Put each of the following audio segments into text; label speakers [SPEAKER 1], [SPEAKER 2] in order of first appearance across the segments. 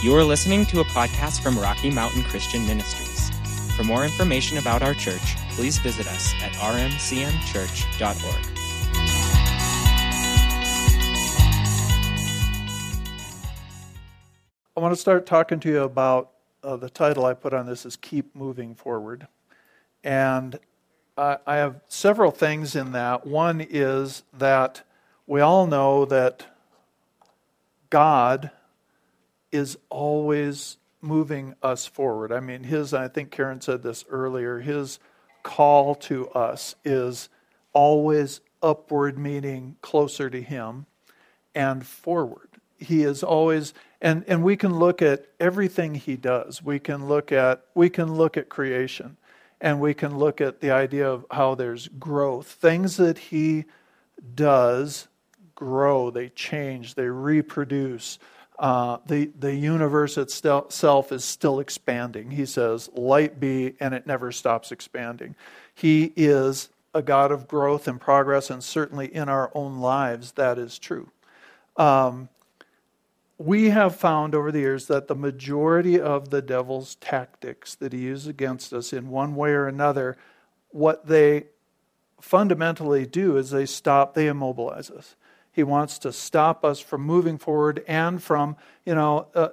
[SPEAKER 1] You are listening to a podcast from Rocky Mountain Christian Ministries. For more information about our church, please visit us at rmcmchurch.org.
[SPEAKER 2] I want to start talking to you about uh, the title I put on this is Keep Moving Forward. And I, I have several things in that. One is that we all know that God is always moving us forward. I mean, his, I think Karen said this earlier, his call to us is always upward, meaning closer to him, and forward. He is always, and, and we can look at everything he does. We can look at, we can look at creation, and we can look at the idea of how there's growth. Things that he does grow, they change, they reproduce uh, the, the universe itself is still expanding. He says, Light be, and it never stops expanding. He is a God of growth and progress, and certainly in our own lives, that is true. Um, we have found over the years that the majority of the devil's tactics that he uses against us in one way or another, what they fundamentally do is they stop, they immobilize us. He wants to stop us from moving forward and from, you know, uh,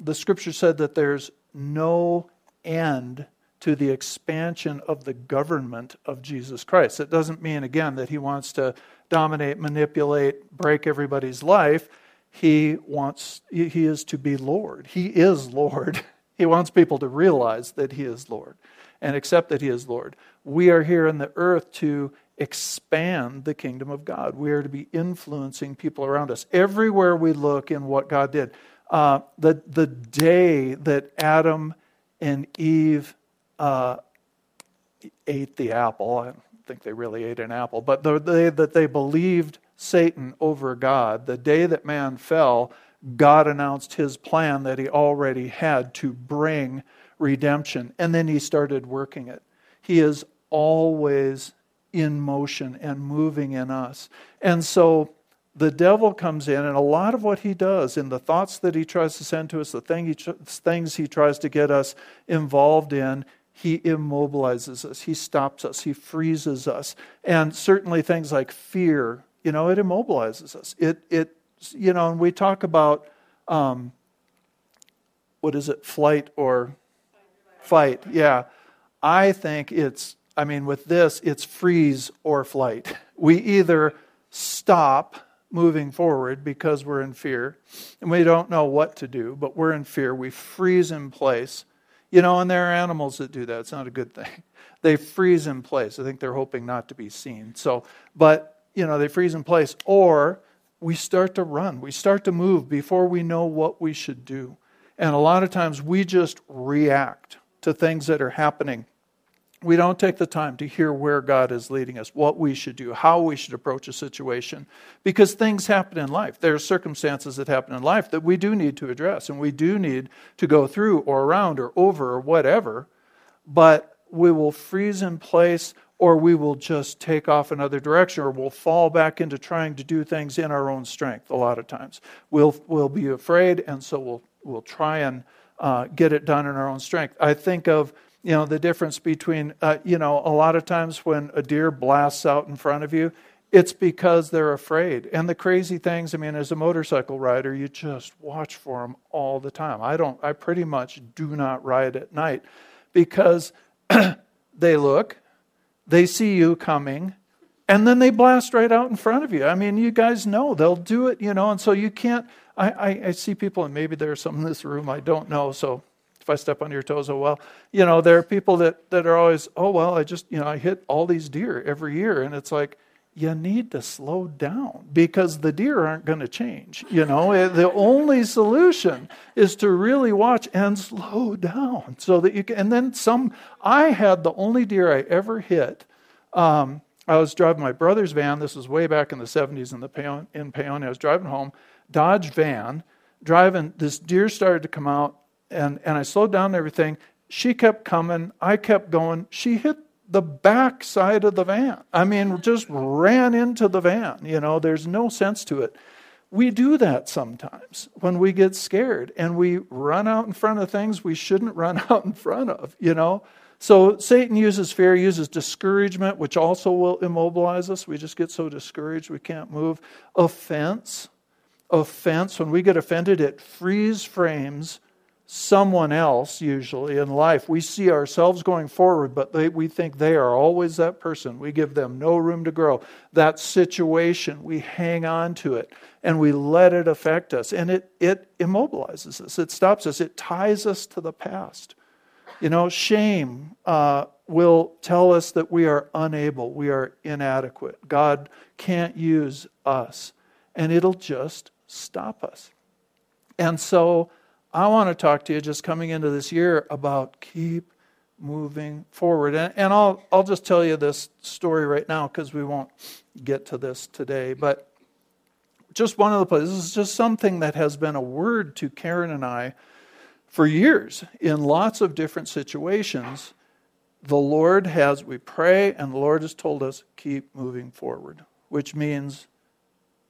[SPEAKER 2] the scripture said that there's no end to the expansion of the government of Jesus Christ. It doesn't mean, again, that he wants to dominate, manipulate, break everybody's life. He wants, he is to be Lord. He is Lord. He wants people to realize that he is Lord and accept that he is Lord. We are here in the earth to expand the kingdom of God. We are to be influencing people around us everywhere we look in what God did. Uh, the, the day that Adam and Eve uh, ate the apple, I think they really ate an apple, but the day that they believed Satan over God, the day that man fell, God announced his plan that he already had to bring redemption, and then he started working it. He is always in motion and moving in us. And so the devil comes in, and a lot of what he does in the thoughts that he tries to send to us, the thing he, things he tries to get us involved in, he immobilizes us, he stops us, he freezes us. And certainly things like fear, you know, it immobilizes us. It, it you know, and we talk about, um, what is it, flight or fight? Yeah. I think it's I mean, with this, it's freeze or flight. We either stop moving forward because we're in fear and we don't know what to do, but we're in fear. We freeze in place. You know, and there are animals that do that. It's not a good thing. They freeze in place. I think they're hoping not to be seen. So, but, you know, they freeze in place. Or we start to run. We start to move before we know what we should do. And a lot of times we just react to things that are happening we don't take the time to hear where God is leading us, what we should do, how we should approach a situation, because things happen in life. There are circumstances that happen in life that we do need to address, and we do need to go through or around or over or whatever, but we will freeze in place or we will just take off another direction or we'll fall back into trying to do things in our own strength a lot of times. We'll, we'll be afraid, and so we'll, we'll try and uh, get it done in our own strength. I think of you know the difference between uh, you know a lot of times when a deer blasts out in front of you it's because they're afraid. And the crazy things i mean as a motorcycle rider you just watch for them all the time. I don't i pretty much do not ride at night because they look they see you coming and then they blast right out in front of you. I mean you guys know they'll do it you know and so you can't i, I, I see people and maybe there's some in this room i don't know so if I step on your toes, oh well. You know, there are people that, that are always, oh well, I just, you know, I hit all these deer every year. And it's like, you need to slow down because the deer aren't going to change. You know, eh, the only solution is to really watch and slow down so that you can. And then some, I had the only deer I ever hit. Um, I was driving my brother's van. This was way back in the 70s in, the Paon, in Paonia. I was driving home, Dodge van, driving. This deer started to come out and, and I slowed down everything. She kept coming. I kept going. She hit the back side of the van. I mean, just ran into the van. You know, there's no sense to it. we do that sometimes when we get scared and we run out in front of things we shouldn't run out in front of, you know? So Satan uses fear, uses discouragement, which also will immobilize us. We just get so discouraged we can't move. Offense. Offense. When we get offended, it freeze frames someone else, usually in life. We see ourselves going forward, but they, we think they are always that person. We give them no room to grow. That situation, we hang on to it and we let it affect us. And it, it immobilizes us, it stops us, it ties us to the past. You know, shame uh, will tell us that we are unable, we are inadequate. God can't use us, and it'll just stop us. And so, I want to talk to you just coming into this year about keep moving forward. And, and I'll, I'll just tell you this story right now because we won't get to this today. But just one of the places, this is just something that has been a word to Karen and I for years in lots of different situations. The Lord has, we pray, and the Lord has told us, keep moving forward, which means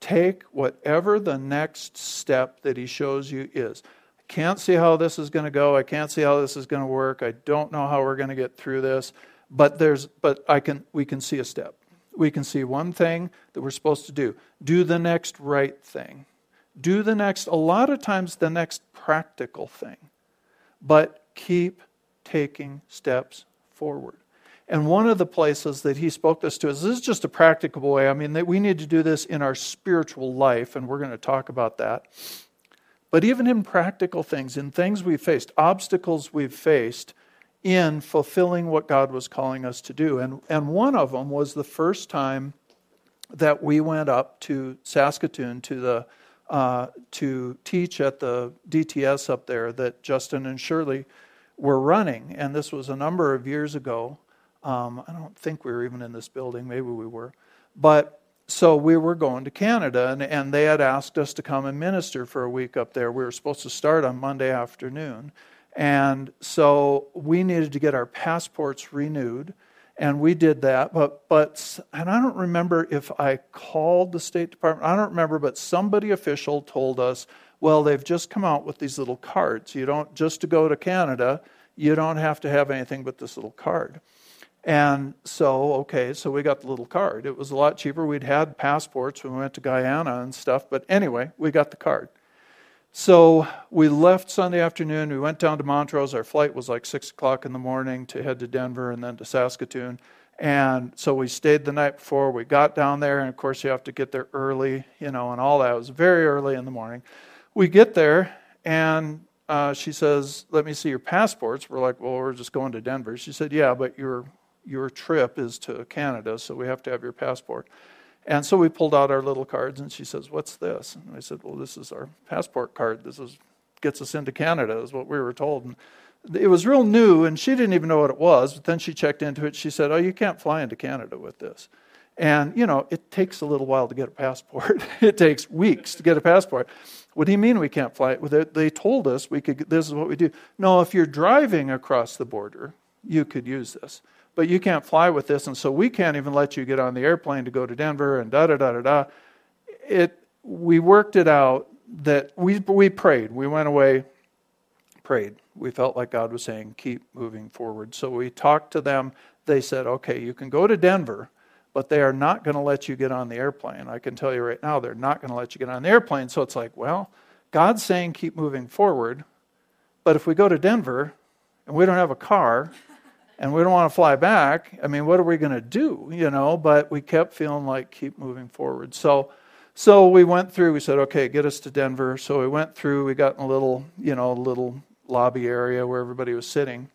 [SPEAKER 2] take whatever the next step that He shows you is can't see how this is going to go. I can't see how this is going to work. I don't know how we're going to get through this. But there's but I can we can see a step. We can see one thing that we're supposed to do. Do the next right thing. Do the next a lot of times the next practical thing. But keep taking steps forward. And one of the places that he spoke this to us, this is just a practical way. I mean, that we need to do this in our spiritual life, and we're going to talk about that. But even in practical things, in things we've faced, obstacles we've faced in fulfilling what God was calling us to do. And, and one of them was the first time that we went up to Saskatoon to the uh, to teach at the DTS up there that Justin and Shirley were running, and this was a number of years ago. Um, I don't think we were even in this building. Maybe we were, but so we were going to Canada, and, and they had asked us to come and minister for a week up there. We were supposed to start on Monday afternoon. And so we needed to get our passports renewed, and we did that. But, but and I don't remember if I called the State Department, I don't remember, but somebody official told us, well, they've just come out with these little cards. You don't, just to go to Canada, you don't have to have anything but this little card. And so, okay, so we got the little card. It was a lot cheaper. We'd had passports when we went to Guyana and stuff, but anyway, we got the card. So we left Sunday afternoon. We went down to Montrose. Our flight was like 6 o'clock in the morning to head to Denver and then to Saskatoon. And so we stayed the night before. We got down there, and of course, you have to get there early, you know, and all that. It was very early in the morning. We get there, and uh, she says, Let me see your passports. We're like, Well, we're just going to Denver. She said, Yeah, but you're your trip is to Canada, so we have to have your passport. And so we pulled out our little cards, and she says, "What's this?" And I said, "Well, this is our passport card. This is gets us into Canada," is what we were told. And it was real new, and she didn't even know what it was. But then she checked into it. She said, "Oh, you can't fly into Canada with this." And you know, it takes a little while to get a passport. it takes weeks to get a passport. What do you mean we can't fly? Well, they told us we could. This is what we do. No, if you're driving across the border, you could use this but you can't fly with this, and so we can't even let you get on the airplane to go to Denver and da da da da da. It we worked it out that we we prayed. We went away, prayed. We felt like God was saying, keep moving forward. So we talked to them. They said, okay, you can go to Denver, but they are not going to let you get on the airplane. I can tell you right now, they're not going to let you get on the airplane. So it's like, well, God's saying keep moving forward, but if we go to Denver and we don't have a car and we don't want to fly back. I mean, what are we going to do? You know, but we kept feeling like keep moving forward. So, so we went through. We said, okay, get us to Denver. So we went through. We got in a little, you know, little lobby area where everybody was sitting,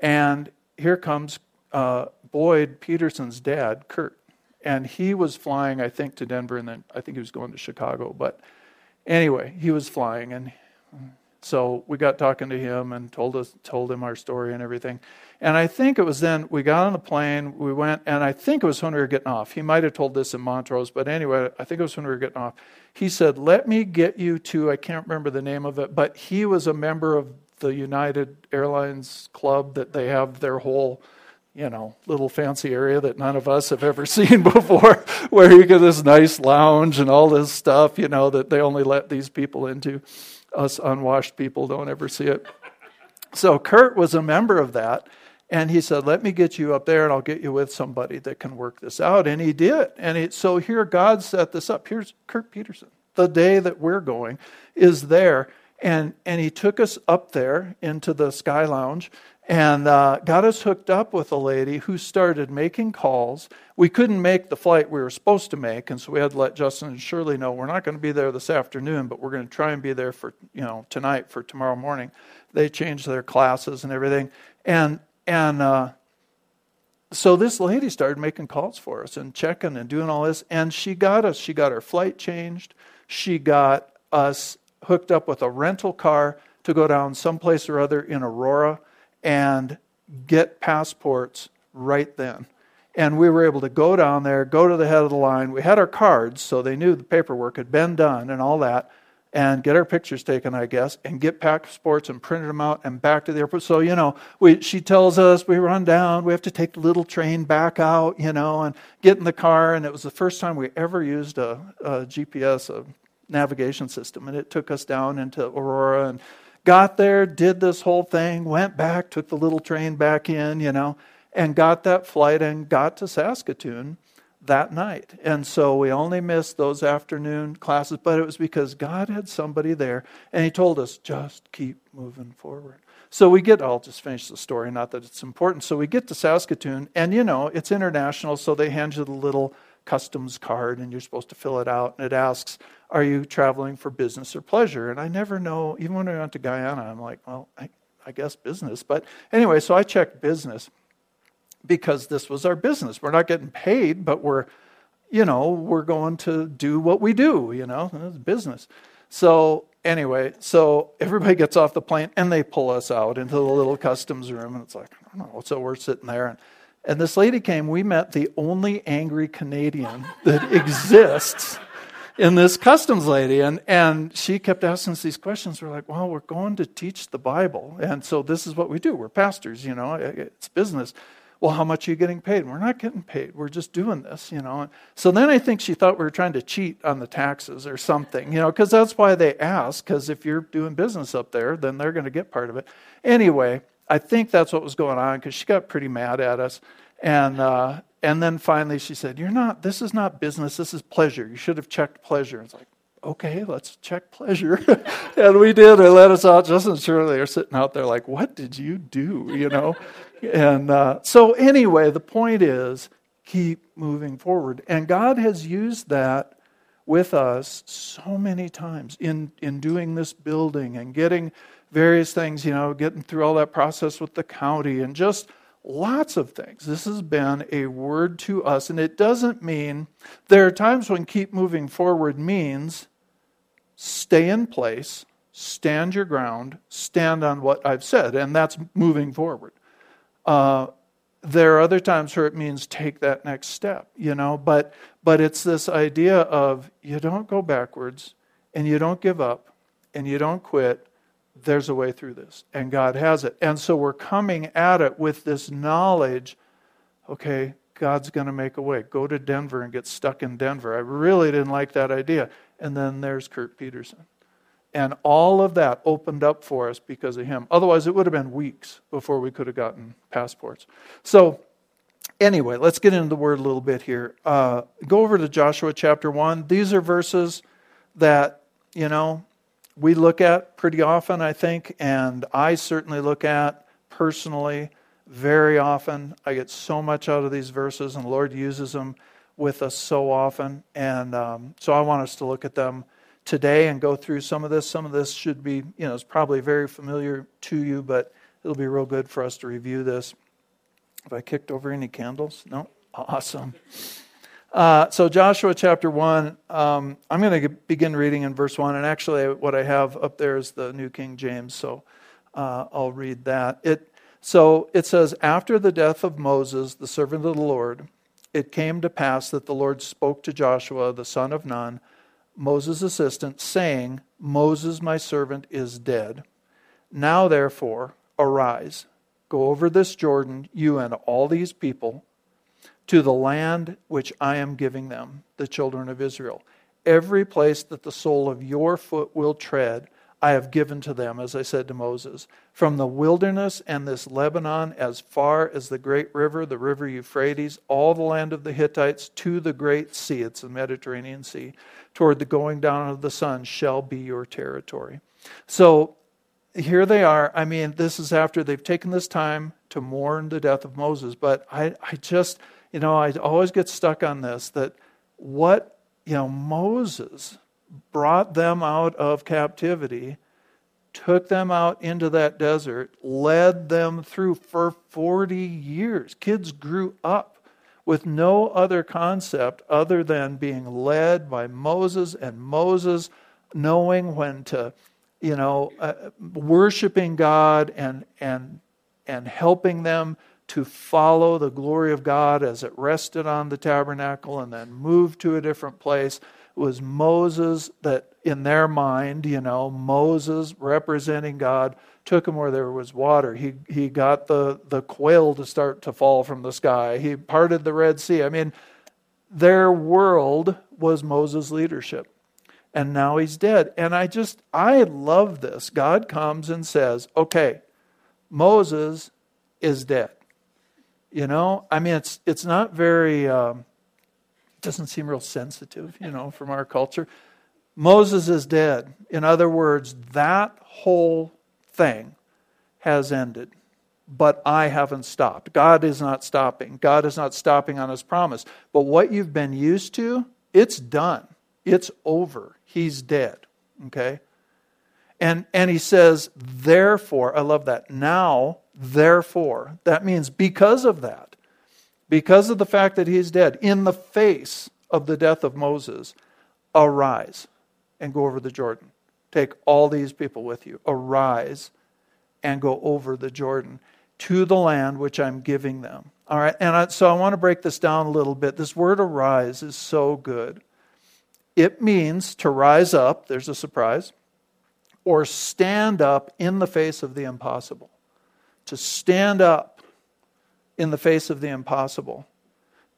[SPEAKER 2] and here comes uh, Boyd Peterson's dad, Kurt, and he was flying, I think, to Denver, and then I think he was going to Chicago. But anyway, he was flying, and so we got talking to him and told us told him our story and everything. And I think it was then we got on the plane, we went, and I think it was when we were getting off. He might have told this in Montrose, but anyway, I think it was when we were getting off. He said, Let me get you to, I can't remember the name of it, but he was a member of the United Airlines Club that they have their whole, you know, little fancy area that none of us have ever seen before, where you get this nice lounge and all this stuff, you know, that they only let these people into. Us unwashed people don't ever see it. So Kurt was a member of that. And he said, Let me get you up there and I'll get you with somebody that can work this out. And he did. And he, so here, God set this up. Here's Kurt Peterson. The day that we're going is there. And, and he took us up there into the Sky Lounge and uh, got us hooked up with a lady who started making calls. We couldn't make the flight we were supposed to make, and so we had to let Justin and Shirley know we're not going to be there this afternoon, but we're going to try and be there for you know tonight for tomorrow morning. They changed their classes and everything, and and uh, so this lady started making calls for us and checking and doing all this, and she got us. She got our flight changed. She got us hooked up with a rental car to go down someplace or other in Aurora and get passports right then. And we were able to go down there, go to the head of the line. We had our cards, so they knew the paperwork had been done and all that and get our pictures taken, I guess, and get passports and printed them out and back to the airport. So, you know, we, she tells us we run down, we have to take the little train back out, you know, and get in the car. And it was the first time we ever used a, a GPS, a navigation system. And it took us down into Aurora and got there, did this whole thing, went back, took the little train back in, you know, and got that flight and got to Saskatoon that night. And so we only missed those afternoon classes, but it was because God had somebody there and He told us, just keep moving forward. So we get, I'll just finish the story, not that it's important. So we get to Saskatoon, and you know, it's international, so they hand you the little customs card and you're supposed to fill it out, and it asks, Are you traveling for business or pleasure? And I never know, even when I went to Guyana, I'm like, Well, I, I guess business. But anyway, so I checked business because this was our business. We're not getting paid, but we're, you know, we're going to do what we do, you know, it's business. So anyway, so everybody gets off the plane and they pull us out into the little customs room, and it's like, I don't know. So we're sitting there, and, and this lady came. We met the only angry Canadian that exists in this customs lady, and and she kept asking us these questions. We're like, well, we're going to teach the Bible, and so this is what we do. We're pastors, you know, it's business well, how much are you getting paid? And We're not getting paid. We're just doing this, you know. So then I think she thought we were trying to cheat on the taxes or something, you know, because that's why they ask. Because if you're doing business up there, then they're going to get part of it. Anyway, I think that's what was going on because she got pretty mad at us, and uh, and then finally she said, "You're not. This is not business. This is pleasure. You should have checked pleasure." It's like, okay, let's check pleasure. and we did. They let us out. Justin Shirley are sitting out there like, what did you do? You know? and uh, so, anyway, the point is keep moving forward. And God has used that with us so many times in, in doing this building and getting various things, you know, getting through all that process with the county and just lots of things. This has been a word to us, and it doesn't mean there are times when keep moving forward means stay in place, stand your ground, stand on what I've said, and that's moving forward. Uh, there are other times where it means take that next step, you know, but but it's this idea of you don't go backwards and you don't give up and you don't quit. There's a way through this, and God has it. And so we're coming at it with this knowledge okay, God's going to make a way. Go to Denver and get stuck in Denver. I really didn't like that idea. And then there's Kurt Peterson. And all of that opened up for us because of him. Otherwise, it would have been weeks before we could have gotten passports. So, anyway, let's get into the word a little bit here. Uh, go over to Joshua chapter 1. These are verses that, you know, we look at pretty often, I think, and I certainly look at personally very often. I get so much out of these verses, and the Lord uses them with us so often. And um, so I want us to look at them today and go through some of this. Some of this should be, you know, it's probably very familiar to you, but it'll be real good for us to review this. Have I kicked over any candles? No? Awesome. Uh, so, Joshua chapter 1, um, I'm going to begin reading in verse 1. And actually, what I have up there is the New King James, so uh, I'll read that. It, so, it says, After the death of Moses, the servant of the Lord, it came to pass that the Lord spoke to Joshua, the son of Nun, Moses' assistant, saying, Moses, my servant, is dead. Now, therefore, arise, go over this Jordan, you and all these people, to the land which I am giving them, the children of Israel. Every place that the sole of your foot will tread, I have given to them, as I said to Moses. From the wilderness and this Lebanon, as far as the great river, the river Euphrates, all the land of the Hittites, to the great sea, it's the Mediterranean Sea, toward the going down of the sun, shall be your territory. So here they are. I mean, this is after they've taken this time to mourn the death of Moses. But I, I just, you know, I always get stuck on this that what, you know, Moses brought them out of captivity, took them out into that desert, led them through for 40 years. Kids grew up with no other concept other than being led by Moses and Moses knowing when to you know, uh, worshiping God and, and, and helping them to follow the glory of God as it rested on the tabernacle and then moved to a different place. Was Moses that, in their mind, you know, Moses representing God took him where there was water. He, he got the, the quail to start to fall from the sky. He parted the Red Sea. I mean, their world was Moses' leadership and now he's dead. And I just, I love this. God comes and says, okay, Moses is dead. You know, I mean, it's, it's not very, um, doesn't seem real sensitive, you know, from our culture. Moses is dead. In other words, that whole thing has ended. But I haven't stopped. God is not stopping. God is not stopping on his promise. But what you've been used to, it's done. It's over he's dead. Okay? And, and he says, therefore, I love that. Now, therefore. That means because of that, because of the fact that he's dead, in the face of the death of Moses, arise and go over the Jordan. Take all these people with you. Arise and go over the Jordan to the land which I'm giving them. All right, and I, so I want to break this down a little bit. This word arise is so good. It means to rise up, there's a surprise, or stand up in the face of the impossible. To stand up in the face of the impossible.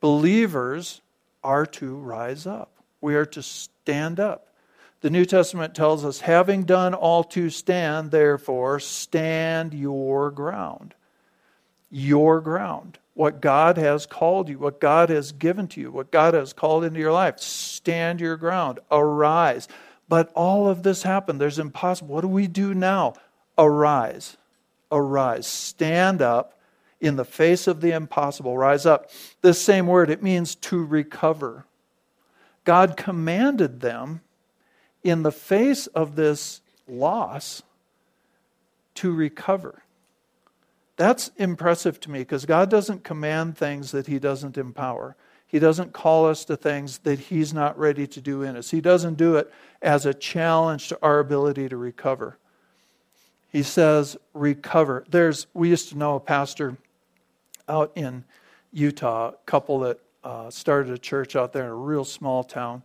[SPEAKER 2] Believers are to rise up. We are to stand up. The New Testament tells us, having done all to stand, therefore, stand your ground. Your ground what God has called you, what God has given to you, what God has called into your life. Stand your ground, arise. But all of this happened. There's impossible. What do we do now? Arise. Arise. Stand up in the face of the impossible. Rise up. This same word, it means to recover. God commanded them in the face of this loss to recover. That's impressive to me because God doesn't command things that He doesn't empower. He doesn't call us to things that He's not ready to do in us. He doesn't do it as a challenge to our ability to recover. He says, recover. There's, we used to know a pastor out in Utah, a couple that uh, started a church out there in a real small town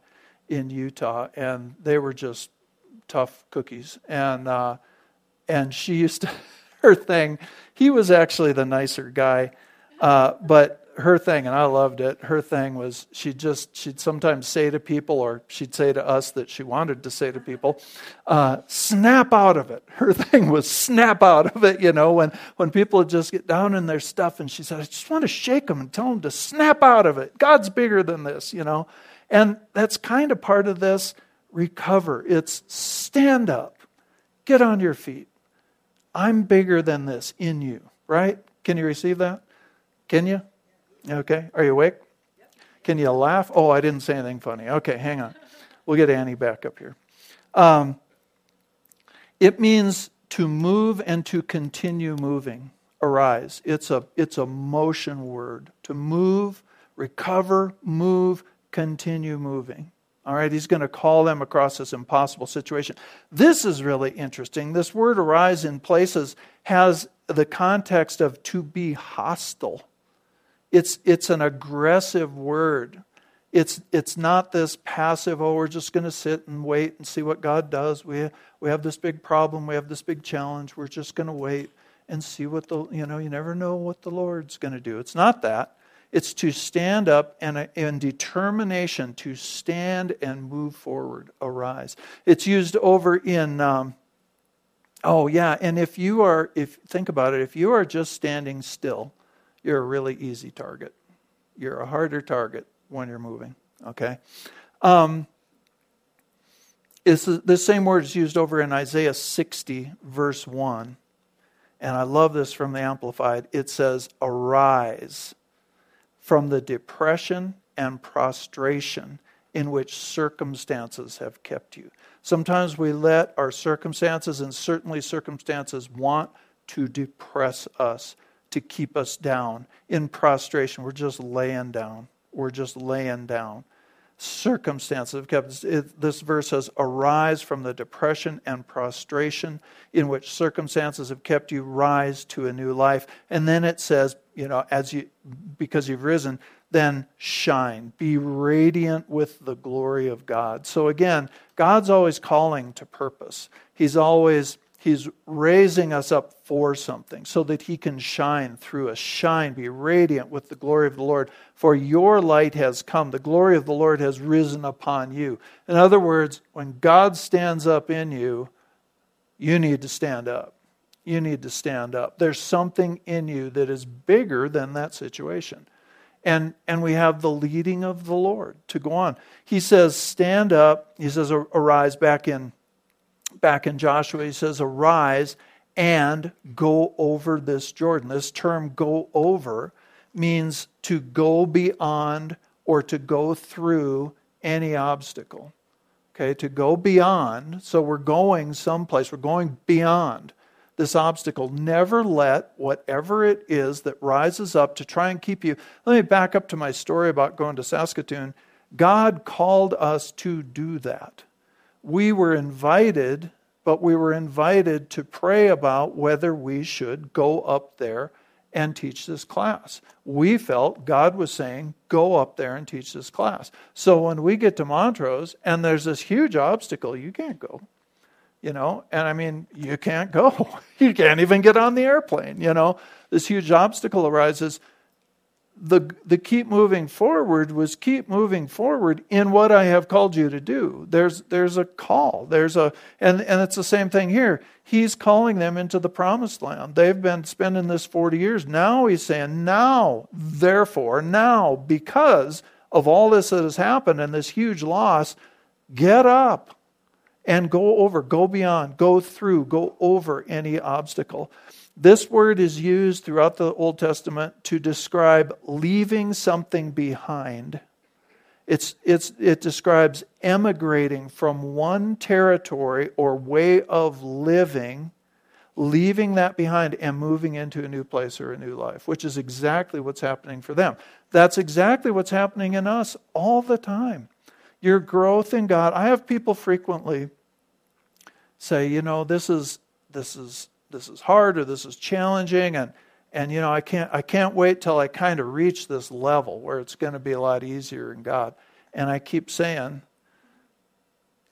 [SPEAKER 2] in Utah, and they were just tough cookies. And uh, and she used to her thing. He was actually the nicer guy, uh, but her thing, and I loved it. Her thing was she'd just she'd sometimes say to people, or she'd say to us that she wanted to say to people, uh, "Snap out of it." Her thing was snap out of it. You know, when when people would just get down in their stuff, and she said, "I just want to shake them and tell them to snap out of it. God's bigger than this." You know, and that's kind of part of this recover. It's stand up, get on your feet, I'm bigger than this in you, right? Can you receive that? Can you? Okay. Are you awake? Can you laugh? Oh, I didn't say anything funny. Okay, hang on. We'll get Annie back up here. Um, it means to move and to continue moving. Arise. It's a it's a motion word. To move, recover, move, continue moving. All right, he's going to call them across this impossible situation. This is really interesting. This word arise in places has the context of to be hostile. It's, it's an aggressive word. It's, it's not this passive, oh, we're just going to sit and wait and see what God does. We, we have this big problem, we have this big challenge, we're just going to wait and see what the, you know, you never know what the Lord's going to do. It's not that. It's to stand up and in determination to stand and move forward, arise. It's used over in, um, oh yeah, and if you are, if think about it, if you are just standing still, you're a really easy target. You're a harder target when you're moving. Okay. Um, it's the same word is used over in Isaiah 60, verse 1. And I love this from the Amplified. It says, Arise from the depression and prostration in which circumstances have kept you. Sometimes we let our circumstances, and certainly circumstances, want to depress us, to keep us down. In prostration, we're just laying down. We're just laying down. Circumstances have kept it, this verse says arise from the depression and prostration in which circumstances have kept you. Rise to a new life. And then it says you know as you because you've risen then shine. Be radiant with the glory of god. So again god's always calling to purpose. He's always He's raising us up for something so that He can shine through us. Shine, be radiant with the glory of the Lord. For your light has come. The glory of the Lord has risen upon you. In other words, when God stands up in you, you need to stand up. You need to stand up. There's something in you that is bigger than that situation. And, and we have the leading of the Lord to go on. He says, Stand up. He says, Arise back in back in Joshua, he says, Arise and go over this Jordan. This term go over means to go beyond or to go through any obstacle. Okay, to go beyond. So we're going someplace, we're going beyond this obstacle. Never let whatever it is that rises up to try and keep you. Let me back up to my story about going to Saskatoon. God called us to do that we were invited, but we were invited to pray about whether we should go up there and teach this class. We felt God was saying, go up there and teach this class. So when we get to Montrose and there's this huge obstacle, you can't go. You know, and I mean, you can't go. You can't even get on the airplane. You know, this huge obstacle arises the, the keep moving forward was keep moving forward in what I have called you to do. There's, there's a call. There's a, and, and it's the same thing here. He's calling them into the promised land. They've been spending this 40 years. Now he's saying, now, therefore, now, because of all this that has happened and this huge loss, get up and go over, go beyond, go through, go over any obstacle. This word is used throughout the Old Testament to describe leaving something behind. It's, it's, it describes emigrating from one territory or way of living, leaving that behind, and moving into a new place or a new life, which is exactly what's happening for them. That's exactly what's happening in us all the time. Your growth in God. I have people frequently say, you know, this is this is this is hard or this is challenging and and you know I can't I can't wait till I kind of reach this level where it's going to be a lot easier in God. And I keep saying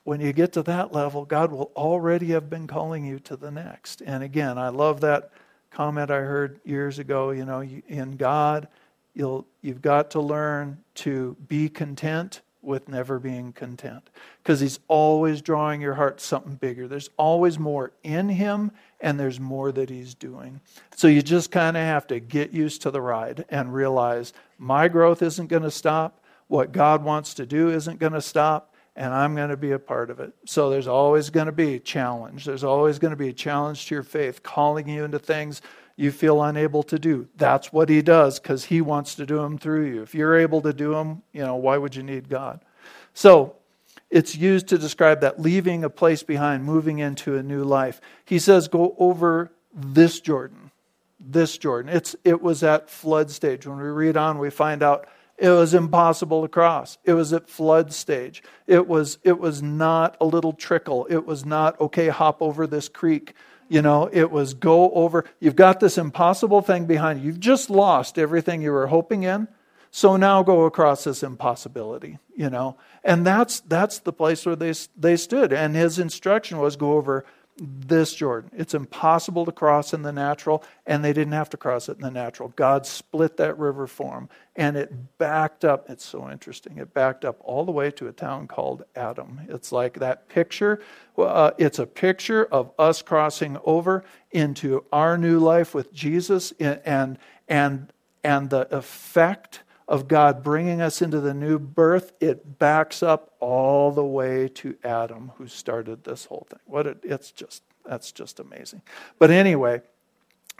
[SPEAKER 2] when you get to that level, God will already have been calling you to the next. And again, I love that comment I heard years ago, you know, in God, you'll you've got to learn to be content with never being content because he's always drawing your heart something bigger. There's always more in him and there's more that he's doing. So you just kind of have to get used to the ride and realize my growth isn't going to stop. What God wants to do isn't going to stop, and I'm going to be a part of it. So there's always going to be a challenge. There's always going to be a challenge to your faith, calling you into things you feel unable to do. That's what he does because he wants to do them through you. If you're able to do them, you know, why would you need God? So it's used to describe that leaving a place behind, moving into a new life. He says, go over this Jordan. This Jordan. It's, it was at flood stage. When we read on, we find out it was impossible to cross. It was at flood stage. It was, it was not a little trickle. It was not, okay, hop over this creek. You know, it was go over. You've got this impossible thing behind you. You've just lost everything you were hoping in. So now go across this impossibility, you know. And that's that's the place where they they stood. And his instruction was go over this Jordan. It's impossible to cross in the natural, and they didn't have to cross it in the natural. God split that river for them, and it backed up. It's so interesting. It backed up all the way to a town called Adam. It's like that picture. Uh, it's a picture of us crossing over into our new life with Jesus, and and and the effect of God bringing us into the new birth, it backs up all the way to Adam, who started this whole thing. What it, it's just that's just amazing. But anyway,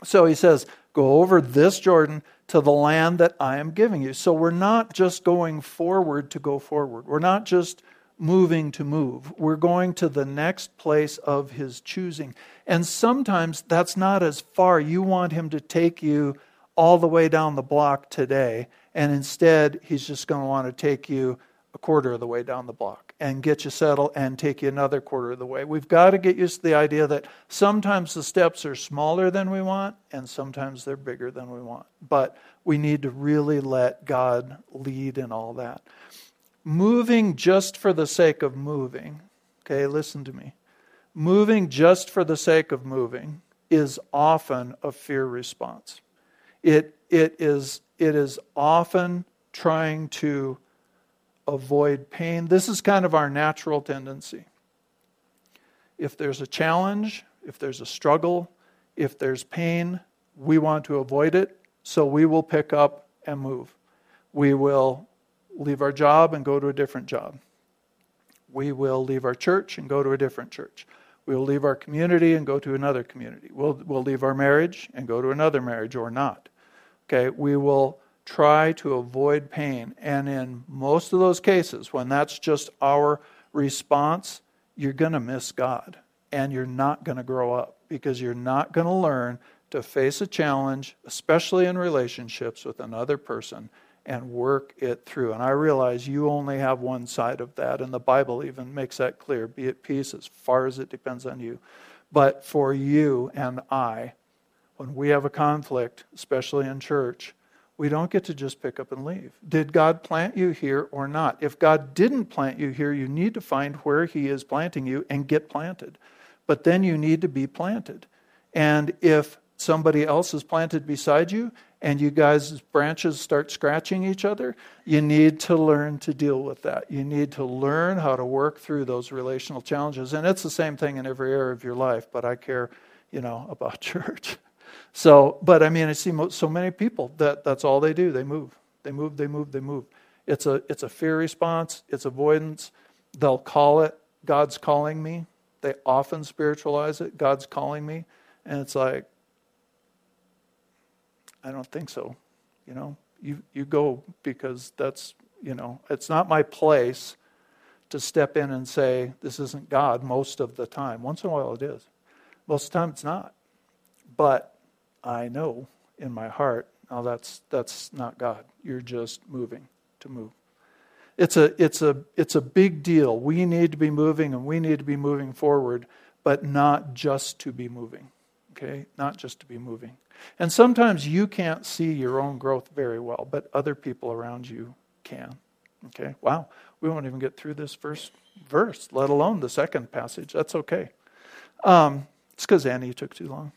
[SPEAKER 2] so he says, "Go over this Jordan to the land that I am giving you." So we're not just going forward to go forward. We're not just moving to move. We're going to the next place of his choosing. And sometimes that's not as far. You want him to take you all the way down the block today and instead, he's just going to want to take you a quarter of the way down the block and get you settled and take you another quarter of the way. We've got to get used to the idea that sometimes the steps are smaller than we want and sometimes they're bigger than we want. But we need to really let God lead in all that. Moving just for the sake of moving, okay, listen to me. Moving just for the sake of moving is often a fear response. It, it is it is often trying to avoid pain. This is kind of our natural tendency. If there's a challenge, if there's a struggle, if there's pain, we want to avoid it, so we will pick up and move. We will leave our job and go to a different job. We will leave our church and go to a different church. We will leave our community and go to another community. We'll, we'll leave our marriage and go to another marriage or not. Okay, we will try to avoid pain. And in most of those cases, when that's just our response, you're going to miss God and you're not going to grow up because you're not going to learn to face a challenge, especially in relationships with another person, and work it through. And I realize you only have one side of that, and the Bible even makes that clear be at peace as far as it depends on you. But for you and I, when we have a conflict, especially in church, we don't get to just pick up and leave. Did God plant you here or not? If God didn't plant you here, you need to find where He is planting you and get planted. But then you need to be planted. And if somebody else is planted beside you and you guys' branches start scratching each other, you need to learn to deal with that. You need to learn how to work through those relational challenges. And it's the same thing in every area of your life, but I care, you know, about church. So, but I mean, I see so many people that that's all they do. They move, they move, they move, they move. It's a it's a fear response. It's avoidance. They'll call it God's calling me. They often spiritualize it. God's calling me, and it's like I don't think so. You know, you you go because that's you know it's not my place to step in and say this isn't God most of the time. Once in a while it is. Most of the time it's not. But I know in my heart, oh, that's, that's not God. You're just moving to move. It's a, it's, a, it's a big deal. We need to be moving and we need to be moving forward, but not just to be moving. Okay? Not just to be moving. And sometimes you can't see your own growth very well, but other people around you can. Okay? Wow. We won't even get through this first verse, let alone the second passage. That's okay. Um, it's because Annie took too long.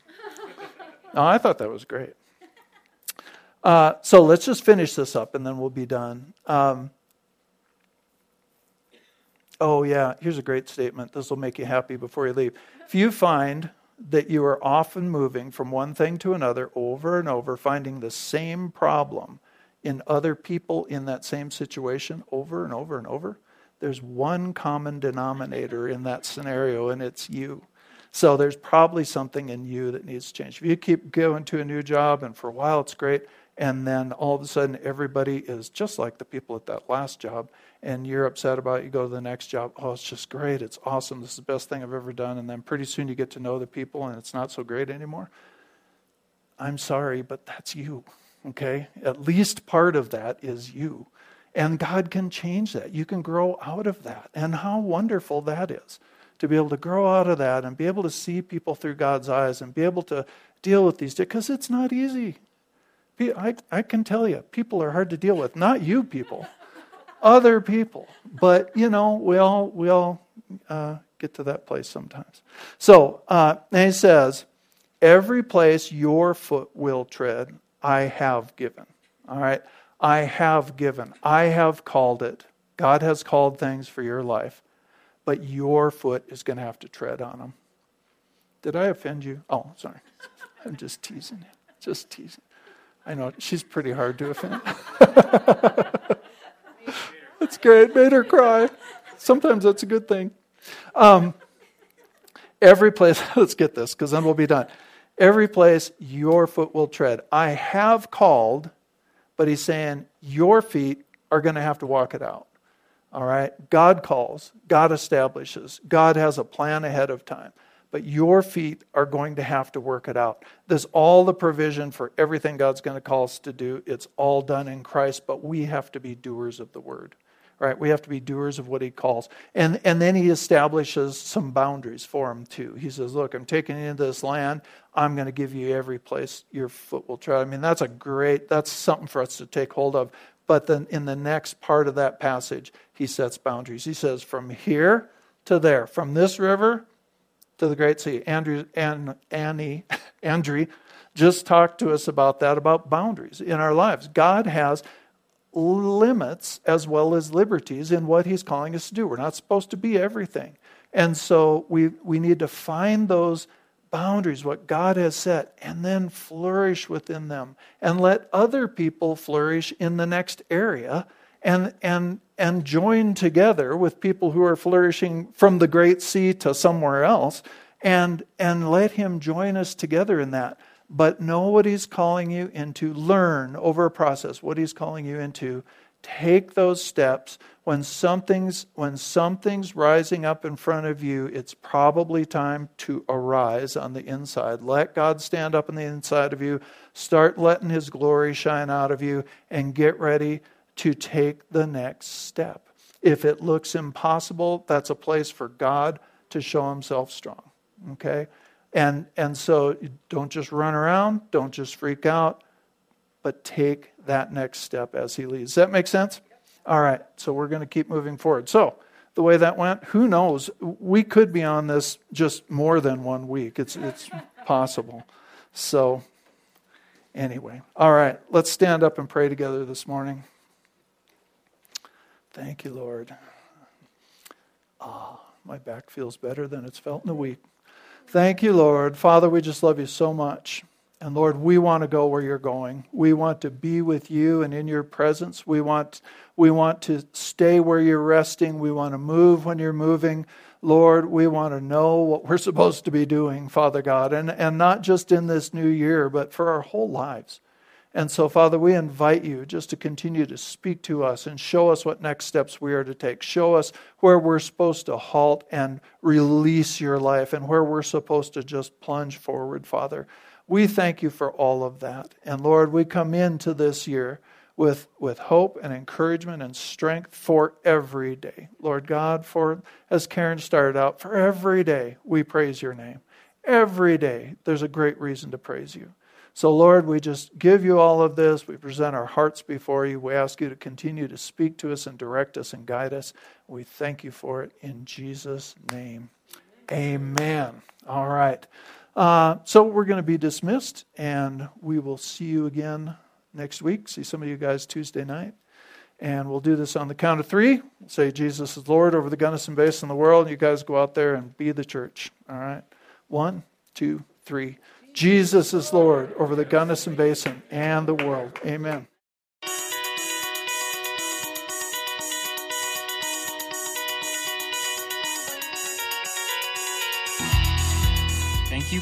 [SPEAKER 2] Oh, I thought that was great. Uh, so let's just finish this up and then we'll be done. Um, oh, yeah, here's a great statement. This will make you happy before you leave. If you find that you are often moving from one thing to another over and over, finding the same problem in other people in that same situation over and over and over, there's one common denominator in that scenario, and it's you. So there's probably something in you that needs to change. If you keep going to a new job and for a while it's great, and then all of a sudden everybody is just like the people at that last job, and you're upset about it, you go to the next job, oh, it's just great, it's awesome, this is the best thing I've ever done, and then pretty soon you get to know the people and it's not so great anymore. I'm sorry, but that's you, okay? At least part of that is you. And God can change that. You can grow out of that. And how wonderful that is to be able to grow out of that and be able to see people through God's eyes and be able to deal with these because it's not easy. I, I can tell you, people are hard to deal with. Not you people, other people. But, you know, we all, we all uh, get to that place sometimes. So, uh, and he says, Every place your foot will tread, I have given. All right? I have given. I have called it. God has called things for your life, but your foot is going to have to tread on them. Did I offend you? Oh, sorry. I'm just teasing. Just teasing. I know she's pretty hard to offend. that's great. Made her cry. Sometimes that's a good thing. Um, every place, let's get this because then we'll be done. Every place your foot will tread. I have called, but he's saying your feet are going to have to walk it out. All right? God calls, God establishes, God has a plan ahead of time but your feet are going to have to work it out. There's all the provision for everything God's going to call us to do. It's all done in Christ, but we have to be doers of the word. Right? We have to be doers of what he calls. And and then he establishes some boundaries for him too. He says, Look, I'm taking you into this land. I'm going to give you every place your foot will tread. I mean, that's a great that's something for us to take hold of. But then in the next part of that passage, he sets boundaries. He says, From here to there, from this river to the Great Sea. Andrew and Annie, Andrew just talked to us about that, about boundaries in our lives. God has limits as well as liberties in what He's calling us to do. We're not supposed to be everything. And so we, we need to find those boundaries, what God has set, and then flourish within them and let other people flourish in the next area and, and, and join together with people who are flourishing from the Great Sea to somewhere else and, and let Him join us together in that. But know what He's calling you into, learn over a process what He's calling you into. Take those steps. When something's, when something's rising up in front of you, it's probably time to arise on the inside. Let God stand up on the inside of you. Start letting His glory shine out of you and get ready to take the next step. If it looks impossible, that's a place for God to show himself strong. Okay? And and so don't just run around, don't just freak out, but take that next step as he leads. Does that make sense? All right. So we're going to keep moving forward. So the way that went, who knows? We could be on this just more than one week. It's it's possible. So anyway, all right, let's stand up and pray together this morning. Thank you, Lord. Ah, my back feels better than it's felt in a week. Thank you, Lord. Father, we just love you so much. And Lord, we want to go where you're going. We want to be with you and in your presence. We want, we want to stay where you're resting. We want to move when you're moving. Lord, we want to know what we're supposed to be doing, Father God, and, and not just in this new year, but for our whole lives. And so, Father, we invite you just to continue to speak to us and show us what next steps we are to take. Show us where we're supposed to halt and release your life and where we're supposed to just plunge forward, Father. We thank you for all of that. And Lord, we come into this year with, with hope and encouragement and strength for every day. Lord God, for as Karen started out, for every day we praise your name. Every day there's a great reason to praise you. So, Lord, we just give you all of this. We present our hearts before you. We ask you to continue to speak to us and direct us and guide us. We thank you for it in Jesus' name. Amen. All right. Uh, so, we're going to be dismissed, and we will see you again next week. See some of you guys Tuesday night. And we'll do this on the count of three. We'll say Jesus is Lord over the Gunnison Basin and the world. You guys go out there and be the church. All right. One, two, three. Jesus is Lord over the Gunnison Basin and the world. Amen.